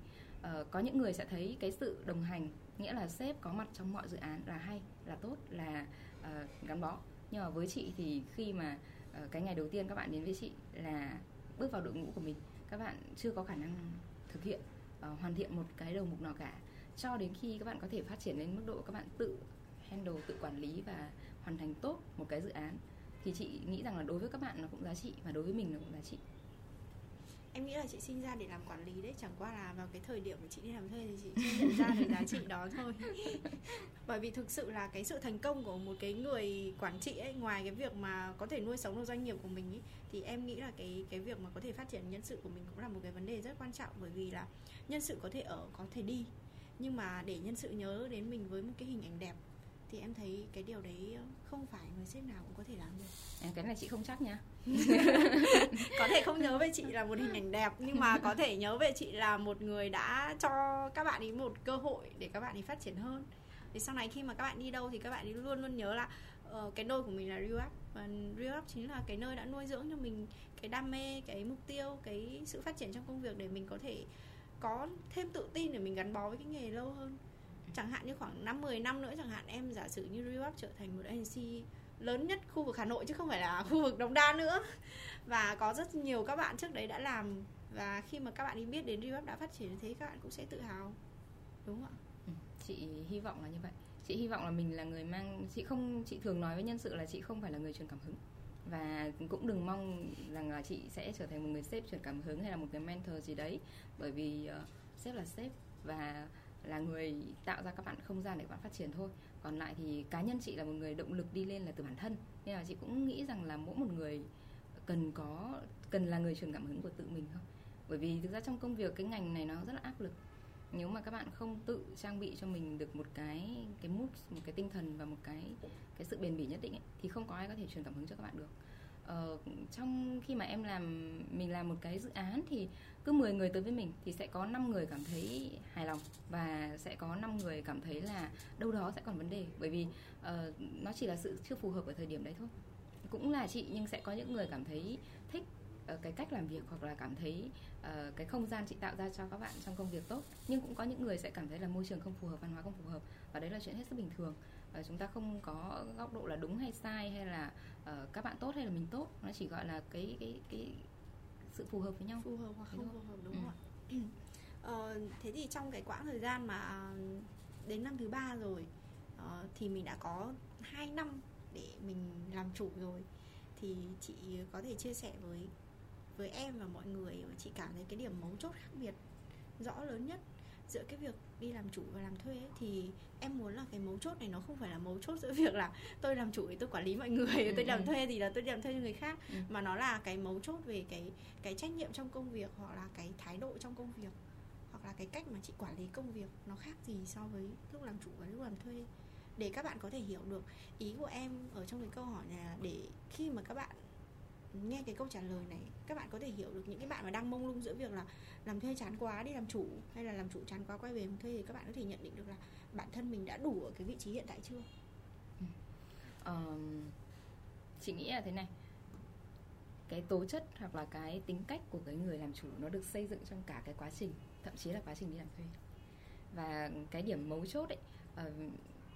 Ờ, có những người sẽ thấy cái sự đồng hành nghĩa là sếp có mặt trong mọi dự án là hay là tốt là uh, gắn bó. Nhưng mà với chị thì khi mà uh, cái ngày đầu tiên các bạn đến với chị là bước vào đội ngũ của mình các bạn chưa có khả năng thực hiện uh, hoàn thiện một cái đầu mục nào cả. Cho đến khi các bạn có thể phát triển đến mức độ các bạn tự handle tự quản lý và hoàn thành tốt một cái dự án thì chị nghĩ rằng là đối với các bạn nó cũng giá trị và đối với mình nó cũng giá trị em nghĩ là chị sinh ra để làm quản lý đấy chẳng qua là vào cái thời điểm mà chị đi làm thuê thì chị chưa nhận ra được giá trị đó thôi. (laughs) Bởi vì thực sự là cái sự thành công của một cái người quản trị ấy ngoài cái việc mà có thể nuôi sống được doanh nghiệp của mình ấy, thì em nghĩ là cái cái việc mà có thể phát triển nhân sự của mình cũng là một cái vấn đề rất quan trọng. Bởi vì là nhân sự có thể ở có thể đi nhưng mà để nhân sự nhớ đến mình với một cái hình ảnh đẹp thì em thấy cái điều đấy không phải người sếp nào cũng có thể làm được. À, cái này chị không chắc nha. (laughs) Có thể không nhớ về chị là một hình ảnh đẹp nhưng mà có thể nhớ về chị là một người đã cho các bạn ấy một cơ hội để các bạn ấy phát triển hơn. Thì sau này khi mà các bạn đi đâu thì các bạn ấy luôn luôn nhớ là uh, cái nôi của mình là Reup và Reup chính là cái nơi đã nuôi dưỡng cho mình cái đam mê cái mục tiêu cái sự phát triển trong công việc để mình có thể có thêm tự tin để mình gắn bó với cái nghề lâu hơn chẳng hạn như khoảng năm 10 năm nữa chẳng hạn em giả sử như Rewap trở thành một agency lớn nhất khu vực Hà Nội chứ không phải là khu vực Đồng Đa nữa. Và có rất nhiều các bạn trước đấy đã làm. Và khi mà các bạn đi biết đến Rewap đã phát triển như thế các bạn cũng sẽ tự hào. Đúng không ạ? Ừ, chị hy vọng là như vậy. Chị hy vọng là mình là người mang chị không chị thường nói với nhân sự là chị không phải là người truyền cảm hứng. Và cũng đừng mong rằng là chị sẽ trở thành một người sếp truyền cảm hứng hay là một cái mentor gì đấy. Bởi vì uh, sếp là sếp và là người tạo ra các bạn không gian để các bạn phát triển thôi. Còn lại thì cá nhân chị là một người động lực đi lên là từ bản thân. Nên là chị cũng nghĩ rằng là mỗi một người cần có cần là người truyền cảm hứng của tự mình thôi bởi vì thực ra trong công việc cái ngành này nó rất là áp lực. Nếu mà các bạn không tự trang bị cho mình được một cái cái mood một cái tinh thần và một cái cái sự bền bỉ nhất định ấy, thì không có ai có thể truyền cảm hứng cho các bạn được uh, trong khi mà em làm mình làm một cái dự án thì cứ 10 người tới với mình thì sẽ có 5 người cảm thấy hài lòng và sẽ có 5 người cảm thấy là đâu đó sẽ còn vấn đề. Bởi vì uh, nó chỉ là sự chưa phù hợp ở thời điểm đấy thôi. Cũng là chị nhưng sẽ có những người cảm thấy thích uh, cái cách làm việc hoặc là cảm thấy uh, cái không gian chị tạo ra cho các bạn trong công việc tốt. Nhưng cũng có những người sẽ cảm thấy là môi trường không phù hợp văn hóa không phù hợp và đấy là chuyện hết sức bình thường uh, chúng ta không có góc độ là đúng hay sai hay là uh, các bạn tốt hay là mình tốt. Nó chỉ gọi là cái cái cái sự phù hợp với nhau. Phù hợp hoặc không phù hợp đúng ừ. không ạ? (clears throat) Ờ, thế thì trong cái quãng thời gian mà đến năm thứ ba rồi uh, thì mình đã có 2 năm để mình làm chủ rồi. Thì chị có thể chia sẻ với với em và mọi người và chị cảm thấy cái điểm mấu chốt khác biệt rõ lớn nhất giữa cái việc đi làm chủ và làm thuê ấy, thì em muốn là cái mấu chốt này nó không phải là mấu chốt giữa (laughs) việc là tôi làm chủ thì tôi quản lý mọi người ừ, tôi làm ừ. thuê thì là tôi làm thuê cho người khác ừ. mà nó là cái mấu chốt về cái cái trách nhiệm trong công việc hoặc là cái thái độ trong công việc hoặc là cái cách mà chị quản lý công việc nó khác gì so với lúc làm chủ và lúc làm thuê để các bạn có thể hiểu được ý của em ở trong cái câu hỏi này là để khi mà các bạn nghe cái câu trả lời này các bạn có thể hiểu được những cái bạn mà đang mông lung giữa việc là làm thuê chán quá đi làm chủ hay là làm chủ chán quá quay về làm thuê thì các bạn có thể nhận định được là bản thân mình đã đủ ở cái vị trí hiện tại chưa? Uh, chị nghĩ là thế này. Cái tố chất hoặc là cái tính cách của cái người làm chủ nó được xây dựng trong cả cái quá trình thậm chí là quá trình đi làm thuê. Và cái điểm mấu chốt ấy uh,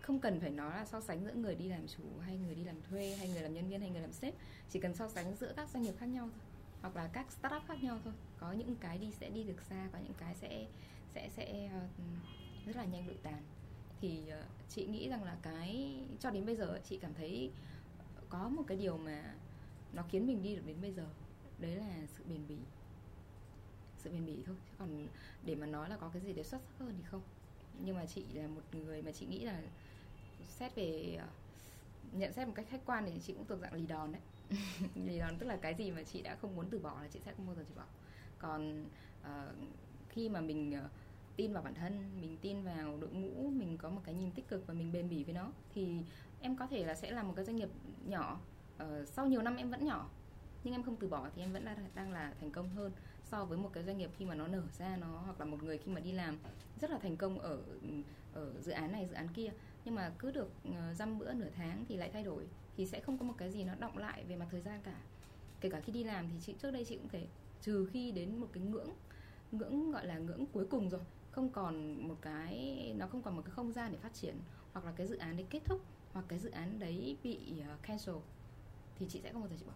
không cần phải nói là so sánh giữa người đi làm chủ hay người đi làm thuê hay người làm nhân viên hay người làm sếp. Chỉ cần so sánh giữa các doanh nghiệp khác nhau thôi, hoặc là các startup khác nhau thôi. Có những cái đi sẽ đi được xa, có những cái sẽ sẽ sẽ ờ, rất là nhanh lụi tàn. Thì ờ, chị nghĩ rằng là cái, cho đến bây giờ chị cảm thấy có một cái điều mà nó khiến mình đi được đến bây giờ, đấy là sự bền bỉ. Sự bền bỉ thôi, chứ còn để mà nói là có cái gì để xuất sắc hơn thì không. Nhưng mà chị là một người mà chị nghĩ là xét về ờ, nhận xét một cách khách quan thì chị cũng thuộc dạng lì đòn đấy. (laughs) Lì đòn tức là cái gì mà chị đã không muốn từ bỏ là chị sẽ không bao giờ từ bỏ. Còn uh, khi mà mình uh, tin vào bản thân mình tin vào đội ngũ mình có một cái nhìn tích cực và mình bền bỉ với nó thì em có thể là sẽ là một cái doanh nghiệp nhỏ. Uh, sau nhiều năm em vẫn nhỏ nhưng em không từ bỏ thì em vẫn là, đang là thành công hơn so với một cái doanh nghiệp khi mà nó nở ra nó hoặc là một người khi mà đi làm rất là thành công ở ừ, ở dự án này dự án kia nhưng mà cứ được ờ, dăm bữa nửa tháng thì lại thay đổi, thì sẽ không có một cái gì nó động lại về mặt thời gian cả. Kể cả khi đi làm thì chị, trước đây chị cũng thế trừ khi đến một cái ngưỡng ngưỡng gọi là ngưỡng cuối cùng rồi, không còn một cái, nó không còn một cái không gian để phát triển, hoặc là cái dự án đấy kết thúc, hoặc cái dự án đấy bị ờ, cancel, thì chị sẽ không bao giờ chị bỏ.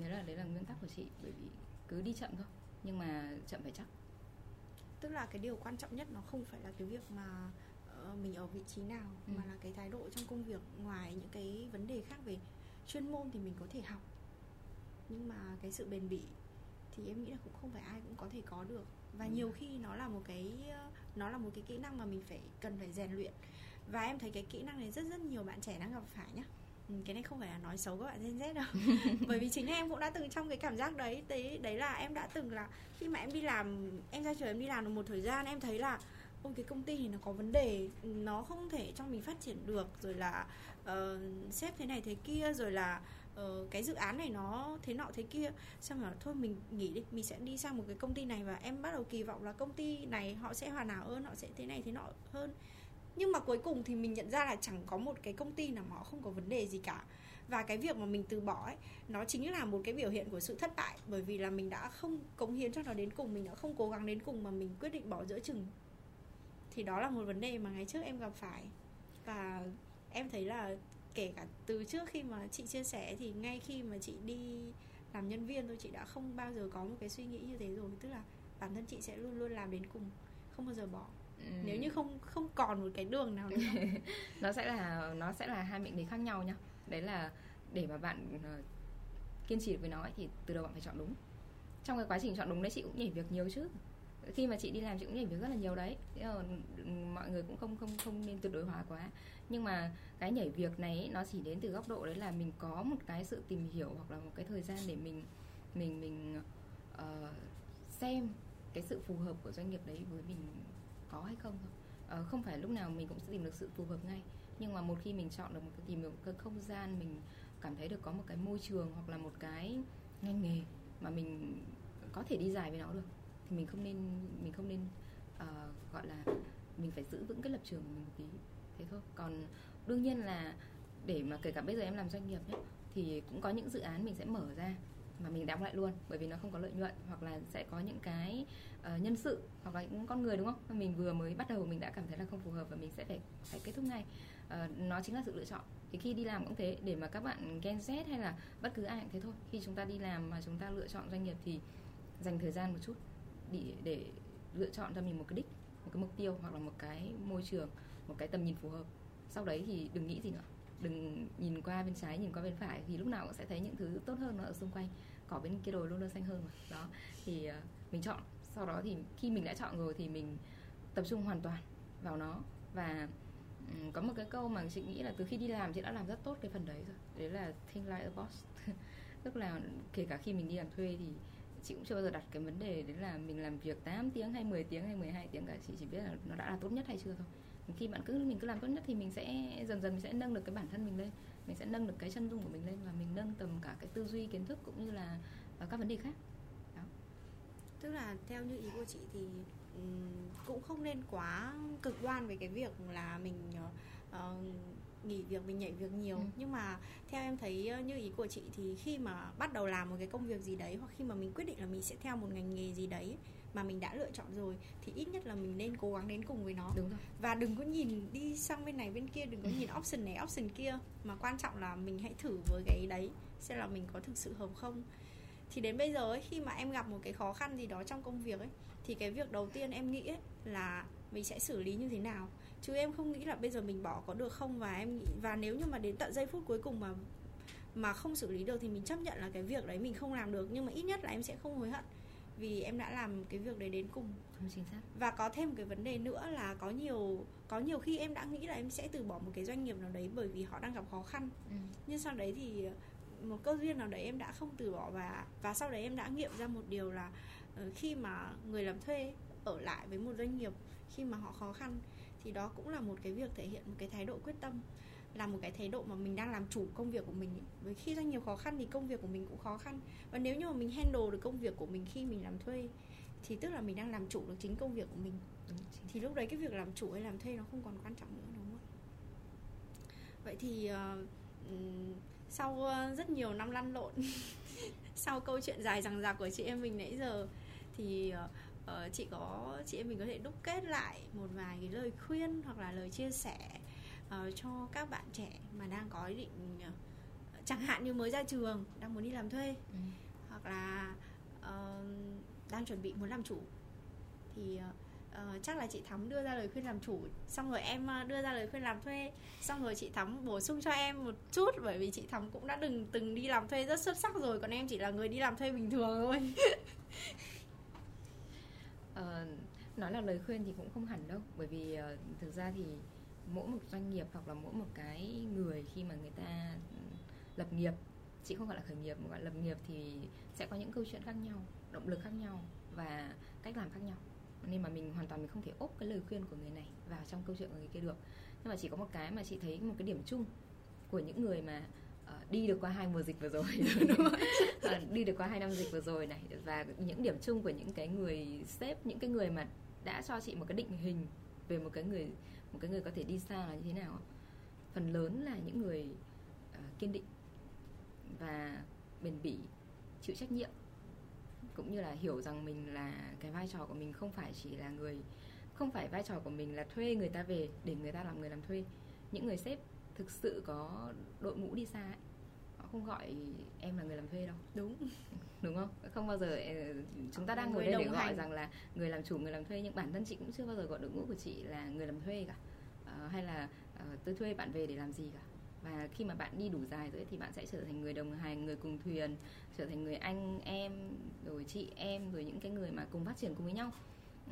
Nhớ là đấy là nguyên tắc của chị, bởi vì cứ đi chậm thôi, nhưng mà chậm phải chắc. Tức là cái điều quan trọng nhất nó không phải là cái việc mà mình ở vị trí nào ừ. mà là cái thái độ trong công việc ngoài những cái vấn đề khác về chuyên môn thì mình có thể học. Nhưng mà cái sự bền bỉ thì em nghĩ là cũng không phải ai cũng có thể có được. Và ừ. nhiều khi nó là một cái nó là một cái kỹ năng mà mình phải cần phải rèn luyện. Và em thấy cái kỹ năng này rất rất nhiều bạn trẻ đang gặp phải nhá. Ừ, cái này không phải là nói xấu các bạn Gen Z đâu. (laughs) Bởi vì chính em cũng đã từng trong cái cảm giác đấy đấy đấy là em đã từng là khi mà em đi làm em ra trường em đi làm được một thời gian em thấy là ôi cái công ty thì nó có vấn đề nó không thể trong mình phát triển được rồi là uh, sếp thế này thế kia rồi là uh, cái dự án này nó thế nọ thế kia. Xong rồi thôi mình nghỉ đi mình sẽ đi sang một cái công ty này và em bắt đầu kỳ vọng là công ty này họ sẽ hoàn hảo hơn họ sẽ thế này thế nọ hơn. Nhưng mà cuối cùng thì mình nhận ra là chẳng có một cái công ty nào mà họ không có vấn đề gì cả. Và cái việc mà mình từ bỏ ấy nó chính là một cái biểu hiện của sự thất bại. Bởi vì là mình đã không cống hiến cho nó đến cùng mình đã không cố gắng đến cùng mà mình quyết định bỏ giữa chừng thì đó là một vấn đề mà ngày trước em gặp phải. Và em thấy là kể cả từ trước khi mà chị chia sẻ thì ngay khi mà chị đi làm nhân viên thôi chị đã không bao giờ có một cái suy nghĩ như thế rồi. Tức là bản thân chị sẽ luôn luôn làm đến cùng không bao giờ bỏ. Ừ. nếu như không không còn một cái đường nào nữa. (laughs) Nó sẽ là nó sẽ là hai mệnh đề khác nhau nhá. Đấy là để mà bạn uh, kiên trì với nó ấy, thì từ đầu bạn phải chọn đúng. Trong cái quá trình chọn đúng đấy chị cũng nhảy việc nhiều chứ khi mà chị đi làm chị cũng nhảy việc rất là nhiều đấy. Ừ, mọi người cũng không không không nên tuyệt đối hóa quá. Nhưng mà cái nhảy việc này nó chỉ đến từ góc độ đấy là mình có một cái sự tìm hiểu hoặc là một cái thời gian để mình mình mình uh, xem cái sự phù hợp của doanh nghiệp đấy với mình có hay không thôi. Uh, không phải lúc nào mình cũng sẽ tìm được sự phù hợp ngay. Nhưng mà một khi mình chọn được một cái tìm được cái không gian mình cảm thấy được có một cái môi trường hoặc là một cái ngành nghề mà mình có thể đi dài với nó được thì mình không nên mình không nên uh, gọi là mình phải giữ vững cái lập trường của mình một tí thế thôi. Còn đương nhiên là để mà kể cả bây giờ em làm doanh nghiệp nhé thì cũng có những dự án mình sẽ mở ra mà mình đóng lại luôn bởi vì nó không có lợi nhuận hoặc là sẽ có những cái uh, nhân sự hoặc là những con người đúng không? Mình vừa mới bắt đầu mình đã cảm thấy là không phù hợp và mình sẽ phải phải kết thúc ngay. Uh, nó chính là sự lựa chọn. Thì khi đi làm cũng thế để mà các bạn Gen Z hay là bất cứ ai cũng thế thôi. Khi chúng ta đi làm mà chúng ta lựa chọn doanh nghiệp thì dành thời gian một chút để để lựa chọn cho mình một cái đích một cái mục tiêu hoặc là một cái môi trường một cái tầm nhìn phù hợp. Sau đấy thì đừng nghĩ gì nữa. Đừng nhìn qua bên trái nhìn qua bên phải thì lúc nào cũng sẽ thấy những thứ tốt hơn nó ở xung quanh. Cỏ bên kia đồi luôn luôn xanh hơn mà. Đó thì uh, mình chọn. Sau đó thì khi mình đã chọn rồi thì mình tập trung hoàn toàn vào nó. Và um, có một cái câu mà chị nghĩ là từ khi đi làm chị đã làm rất tốt cái phần đấy rồi. Đấy là think like a boss. (laughs) Tức là kể cả khi mình đi làm thuê thì chị cũng chưa bao giờ đặt cái vấn đề đấy là mình làm việc 8 tiếng hay 10 tiếng hay 12 tiếng cả. Chị chỉ biết là nó đã là tốt nhất hay chưa thôi. Khi bạn cứ mình cứ làm tốt nhất thì mình sẽ dần dần mình sẽ nâng được cái bản thân mình lên. Mình sẽ nâng được cái chân dung của mình lên và mình nâng tầm cả cái tư duy kiến thức cũng như là ờ, các vấn đề khác. Đó. Tức là theo như ý của chị thì cũng không nên quá cực đoan về cái việc là mình uh, nghỉ việc mình nhảy việc nhiều. Ừ. nhưng mà theo em thấy ờ, như ý của chị thì khi mà bắt đầu làm một cái công việc gì đấy hoặc khi mà mình quyết định là mình sẽ theo một ngành nghề gì đấy mà mình đã lựa chọn rồi thì ít nhất là mình nên cố gắng đến cùng với nó. Đúng rồi. và đừng có nhìn đi sang bên này bên kia đừng có nhìn option này option kia. Mà quan trọng là mình hãy thử với cái đấy xem là mình có thực sự hợp không thì đến bây giờ ấy khi mà em gặp một cái khó khăn gì đó trong công việc ấy thì cái việc đầu tiên em nghĩ ấy là mình sẽ xử lý như thế nào? Chứ em không nghĩ là bây giờ mình bỏ có được không? Và em nghĩ và nếu như mà đến tận giây phút cuối cùng mà mà không xử lý được thì mình chấp nhận là cái việc đấy mình không làm được. Nhưng mà ít nhất là em sẽ không hối hận vì em đã làm cái việc đấy đến cùng. Chính xác. Và có thêm một cái vấn đề nữa là có nhiều có nhiều khi em đã nghĩ là em sẽ từ bỏ một cái doanh nghiệp nào đấy bởi vì họ đang gặp khó khăn. Ừ. nhưng sau đấy thì một cơ duyên nào đấy em đã không từ bỏ và và sau đấy em đã nghiệm ra một điều là uh, khi mà người làm thuê ở lại với một doanh nghiệp khi mà họ khó khăn thì đó cũng là một cái việc thể hiện một cái thái độ quyết tâm là một cái thái độ mà mình đang làm chủ công việc của mình với khi doanh nghiệp khó khăn thì công việc của mình cũng khó khăn. Và nếu như mà mình handle được công việc của mình khi mình làm thuê thì tức là mình đang làm chủ được chính công việc của mình. Thì lúc đấy cái việc làm chủ hay làm thuê nó không còn quan trọng nữa đúng không vậy thì uh, sau uh, rất nhiều năm lăn lộn (laughs) sau câu chuyện dài rằng rạc của chị em mình nãy giờ thì uh, chị có chị em mình có thể đúc kết lại một vài cái lời khuyên hoặc là lời chia sẻ uh, cho các bạn trẻ mà đang có ý định uh, chẳng hạn như mới ra trường đang muốn đi làm thuê ừ. hoặc là uh, đang chuẩn bị muốn làm chủ thì uh, Ờ, chắc là chị thắm đưa ra lời khuyên làm chủ xong rồi em ờ, đưa ra lời khuyên làm thuê. Xong rồi chị thắm bổ sung cho em một chút bởi vì chị thắm cũng đã từng từng đi làm thuê rất xuất sắc rồi còn em chỉ là người đi làm thuê bình thường thôi. Uh, (laughs) nói là lời khuyên thì cũng không hẳn đâu bởi vì uh, thực ra thì mỗi một doanh nghiệp hoặc là mỗi một cái người khi mà người ta lập nghiệp chị không gọi là khởi nghiệp mà gọi là lập nghiệp thì sẽ có những câu chuyện khác nhau động lực khác nhau và cách làm khác nhau nên mà mình hoàn toàn mình không thể ốp cái lời khuyên của người này vào trong câu chuyện của người kia được. Nhưng mà chỉ có một cái mà chị thấy một cái điểm chung của những người mà uh, đi được qua hai mùa dịch vừa rồi (laughs) uh, đi được qua hai năm dịch vừa rồi này và những điểm chung của những cái người sếp những cái người mà đã cho chị một cái định hình về một cái người một cái người có thể đi xa là như thế nào phần lớn là những người uh, kiên định và bền bỉ chịu trách nhiệm cũng như là hiểu rằng mình là cái vai trò của mình không phải chỉ là người không phải vai trò của mình là thuê người ta về để người ta làm người làm thuê. Những người sếp thực sự có đội ngũ đi xa ấy, họ không gọi em là người làm thuê đâu. Đúng. (laughs) Đúng không? Không bao giờ ờ, chúng ta đang ngồi đây để gọi hành. rằng là người làm chủ người làm thuê nhưng bản thân chị cũng chưa bao giờ gọi đội ngũ của chị là người làm thuê cả. Uh, hay là uh, tôi thuê bạn về để làm gì cả và khi mà bạn đi đủ dài rồi thì bạn sẽ trở thành người đồng hành người cùng thuyền trở thành người anh em rồi chị em rồi những cái người mà cùng phát triển cùng với nhau.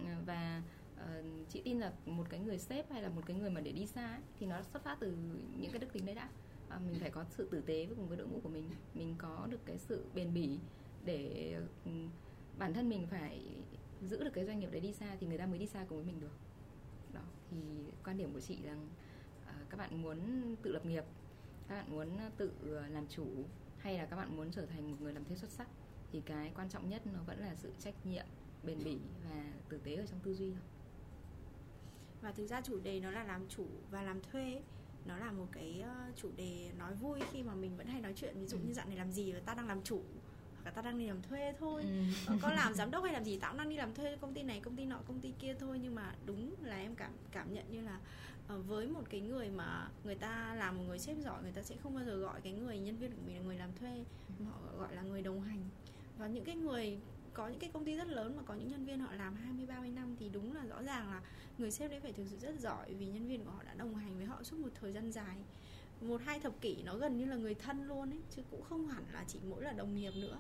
Ờ, và uh, chị tin là một cái người sếp hay là một cái người mà để đi xa ấy, thì nó xuất phát từ những cái đức tính đấy đã. Uh, mình phải có sự tử tế với cùng với đội ngũ của mình. Mình có được cái sự bền bỉ để uh, bản thân mình phải giữ được cái doanh nghiệp đấy đi xa thì người ta mới đi xa cùng với mình được. Đó thì quan điểm của chị rằng uh, các bạn muốn tự lập nghiệp các bạn muốn tự làm chủ hay là các bạn muốn trở thành một người làm thuê xuất sắc thì cái quan trọng nhất nó vẫn là sự trách nhiệm bền bỉ và tử tế ở trong tư duy thôi và thực ra chủ đề nó là làm chủ và làm thuê nó là một cái ờ, chủ đề nói vui khi mà mình vẫn hay nói chuyện ví dụ ừ. như dạo này làm gì và ta đang làm chủ hoặc là ta đang đi làm thuê thôi ừ. Ờ, có làm (laughs) giám đốc hay làm gì tao đang đi làm thuê công ty này công ty nọ công ty kia thôi nhưng mà đúng là em cảm cảm nhận như là Ờ, với một cái người mà người ta làm một người sếp giỏi, người ta sẽ không bao giờ gọi cái người nhân viên của mình là người làm thuê, mà họ gọi là người đồng hành. Và những cái người, có những cái công ty rất lớn mà có những nhân viên họ làm 20 30 năm thì đúng là rõ ràng là người sếp đấy phải thực sự rất giỏi vì nhân viên của họ đã đồng hành với họ suốt một thời gian dài. Một hai thập kỷ nó gần như là người thân luôn ấy, chứ cũng không hẳn là chỉ mỗi là đồng nghiệp nữa.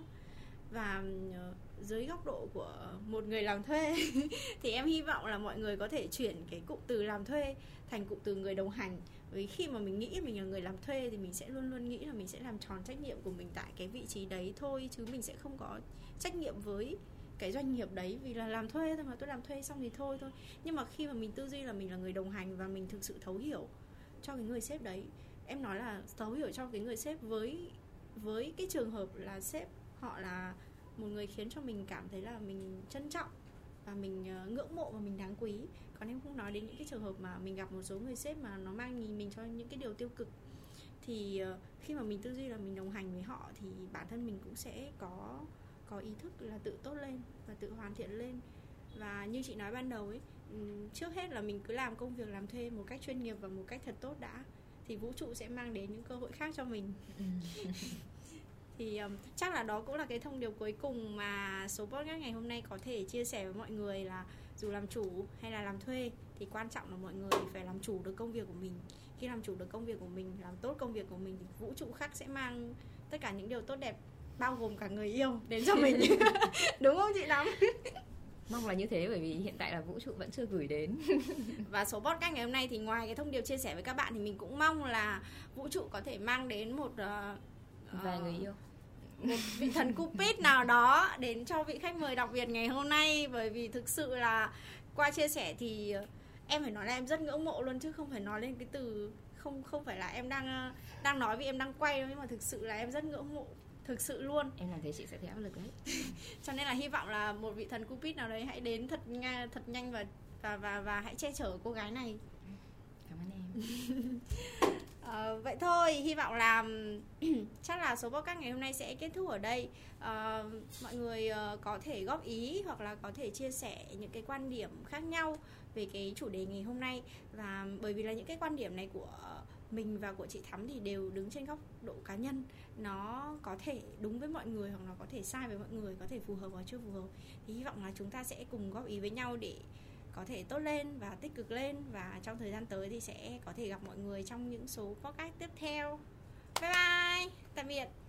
Và ờ, dưới góc độ của một người làm thuê (laughs) thì em hy vọng là mọi người có thể chuyển cái cụm từ làm thuê thành cụm từ người đồng hành. Vì khi mà mình nghĩ mình là người làm thuê thì mình sẽ luôn luôn nghĩ là mình sẽ làm tròn trách nhiệm của mình tại cái vị trí đấy thôi, chứ mình sẽ không có trách nhiệm với cái doanh nghiệp đấy vì là làm thuê thôi mà tôi làm thuê xong thì thôi thôi. Nhưng mà khi mà mình tư duy là mình là người đồng hành và mình thực sự thấu hiểu cho cái người sếp đấy, em nói là thấu hiểu cho cái người sếp với với cái trường hợp là sếp họ là một người khiến cho mình cảm thấy là mình trân trọng và mình ờ, ngưỡng mộ và mình đáng quý. Còn em không nói đến những cái trường hợp mà mình gặp một số người sếp mà nó mang nhìn mình cho những cái điều tiêu cực. Thì ờ, khi mà mình tư duy là mình đồng hành với họ thì bản thân mình cũng sẽ có có ý thức là tự tốt lên và tự hoàn thiện lên. Và như chị nói ban đầu ấy trước hết là mình cứ làm công việc làm thuê một cách chuyên nghiệp và một cách thật tốt đã, thì vũ trụ sẽ mang đến những cơ hội khác cho mình. Ừ. (laughs) thì um, chắc là đó cũng là cái thông điệp cuối cùng mà số podcast ngày hôm nay có thể chia sẻ với mọi người là dù làm chủ hay là làm thuê thì quan trọng là mọi người phải làm chủ được công việc của mình. Khi làm chủ được công việc của mình làm tốt công việc của mình thì vũ trụ khác sẽ mang tất cả những điều tốt đẹp bao gồm cả người yêu đến cho mình. (laughs) (laughs) Đúng không chị Nắm? (laughs) mong là như thế bởi vì hiện tại là vũ trụ vẫn chưa gửi đến. Và số podcast ngày hôm nay thì ngoài cái thông điệp chia sẻ với các bạn thì mình cũng mong là vũ trụ có thể mang đến một uh, vài người yêu một vị thần cupid nào đó đến cho vị khách mời đặc biệt ngày hôm nay. Bởi vì thực sự là qua chia sẻ thì em phải nói là em rất ngưỡng mộ luôn chứ không phải nói lên cái từ không không phải là em đang đang nói vì em đang quay đâu nhưng mà thực sự là em rất ngưỡng mộ thực sự luôn. Em làm thế chị sẽ thấy áp lực đấy. (laughs) Cho nên là hy vọng là một vị thần cupid nào đấy hãy đến thật nhanh thật nhanh và và và và hãy che chở cô gái này. Cảm ơn em (laughs) à, vậy thôi hy vọng là (clears throat) chắc là số podcast ngày hôm nay sẽ kết thúc ở đây. À, mọi người ờ, có thể góp ý hoặc là có thể chia sẻ những cái quan điểm khác nhau về cái chủ đề ngày hôm nay. Và bởi vì là những cái quan điểm này của mình và của chị Thắm thì đều đứng trên góc độ cá nhân. Nó có thể đúng với mọi người hoặc nó có thể sai với mọi người có thể phù hợp hoặc chưa phù hợp. Thì hy vọng là chúng ta sẽ cùng góp ý với nhau để có thể tốt lên và tích cực lên và trong thời gian tới thì sẽ có thể gặp mọi người trong những số podcast tiếp theo. Bye bye, tạm biệt.